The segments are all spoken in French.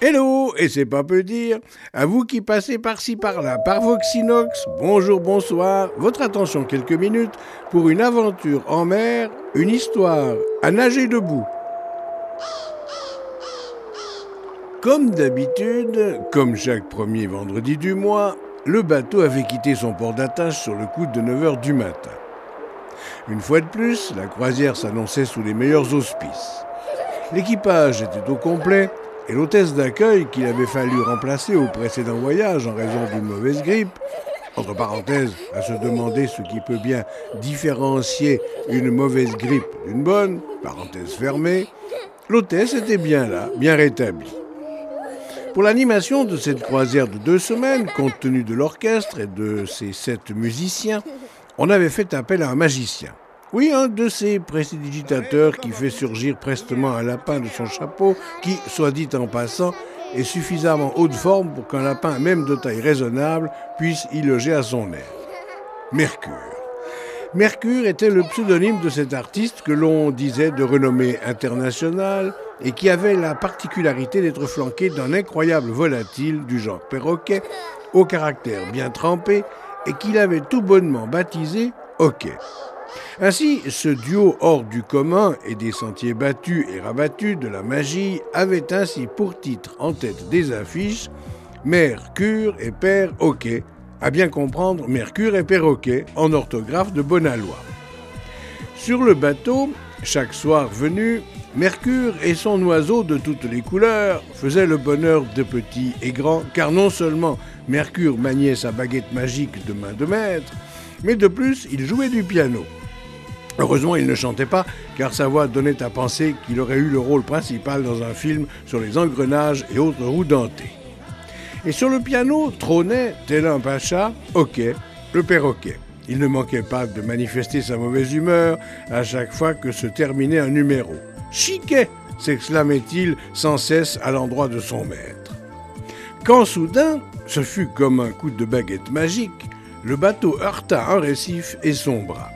Hello, et c'est pas peu dire, à vous qui passez par-ci par-là, par Voxinox, bonjour, bonsoir, votre attention quelques minutes pour une aventure en mer, une histoire à nager debout. Comme d'habitude, comme chaque premier vendredi du mois, le bateau avait quitté son port d'attache sur le coup de 9h du matin. Une fois de plus, la croisière s'annonçait sous les meilleurs auspices. L'équipage était au complet et l'hôtesse d'accueil qu'il avait fallu remplacer au précédent voyage en raison d'une mauvaise grippe, entre parenthèses, à se demander ce qui peut bien différencier une mauvaise grippe d'une bonne, parenthèse fermée, l'hôtesse était bien là, bien rétablie. Pour l'animation de cette croisière de deux semaines, compte tenu de l'orchestre et de ses sept musiciens, on avait fait appel à un magicien. Oui, un de ces prestidigitateurs qui fait surgir prestement un lapin de son chapeau, qui, soit dit en passant, est suffisamment haut de forme pour qu'un lapin, même de taille raisonnable, puisse y loger à son air. Mercure. Mercure était le pseudonyme de cet artiste que l'on disait de renommée internationale et qui avait la particularité d'être flanqué d'un incroyable volatile du genre perroquet, au caractère bien trempé, et qu'il avait tout bonnement baptisé Hockey. Ainsi, ce duo hors du commun et des sentiers battus et rabattus de la magie avait ainsi pour titre en tête des affiches Mercure et Père Hockey, à bien comprendre Mercure et Perroquet en orthographe de Bonalois. Sur le bateau, chaque soir venu, Mercure et son oiseau de toutes les couleurs faisaient le bonheur de petits et grands, car non seulement Mercure maniait sa baguette magique de main de maître, mais de plus il jouait du piano. Heureusement, il ne chantait pas, car sa voix donnait à penser qu'il aurait eu le rôle principal dans un film sur les engrenages et autres roues dentées. Et sur le piano trônait, tel un pacha, Hockey, le perroquet. Il ne manquait pas de manifester sa mauvaise humeur à chaque fois que se terminait un numéro. Chiquet s'exclamait-il sans cesse à l'endroit de son maître. Quand soudain, ce fut comme un coup de baguette magique, le bateau heurta un récif et sombra.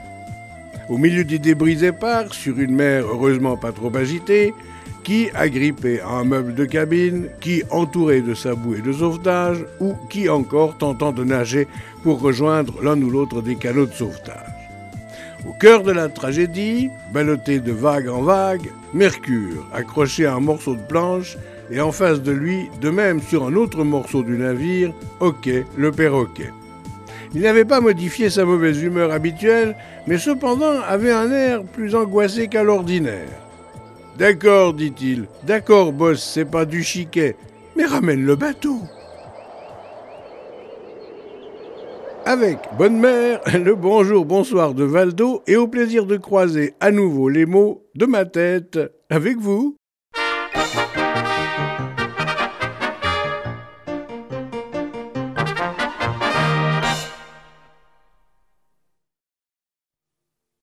Au milieu des débris épars, sur une mer heureusement pas trop agitée, qui agrippé à un meuble de cabine, qui entouré de sa bouée de sauvetage, ou qui encore tentant de nager pour rejoindre l'un ou l'autre des canaux de sauvetage. Au cœur de la tragédie, ballotté de vague en vague, Mercure, accroché à un morceau de planche, et en face de lui, de même sur un autre morceau du navire, Hockey, le perroquet. Il n'avait pas modifié sa mauvaise humeur habituelle, mais cependant avait un air plus angoissé qu'à l'ordinaire. D'accord, dit-il. D'accord, boss, c'est pas du chiquet. Mais ramène le bateau. Avec bonne mère, le bonjour, bonsoir de Valdo et au plaisir de croiser à nouveau les mots de ma tête avec vous.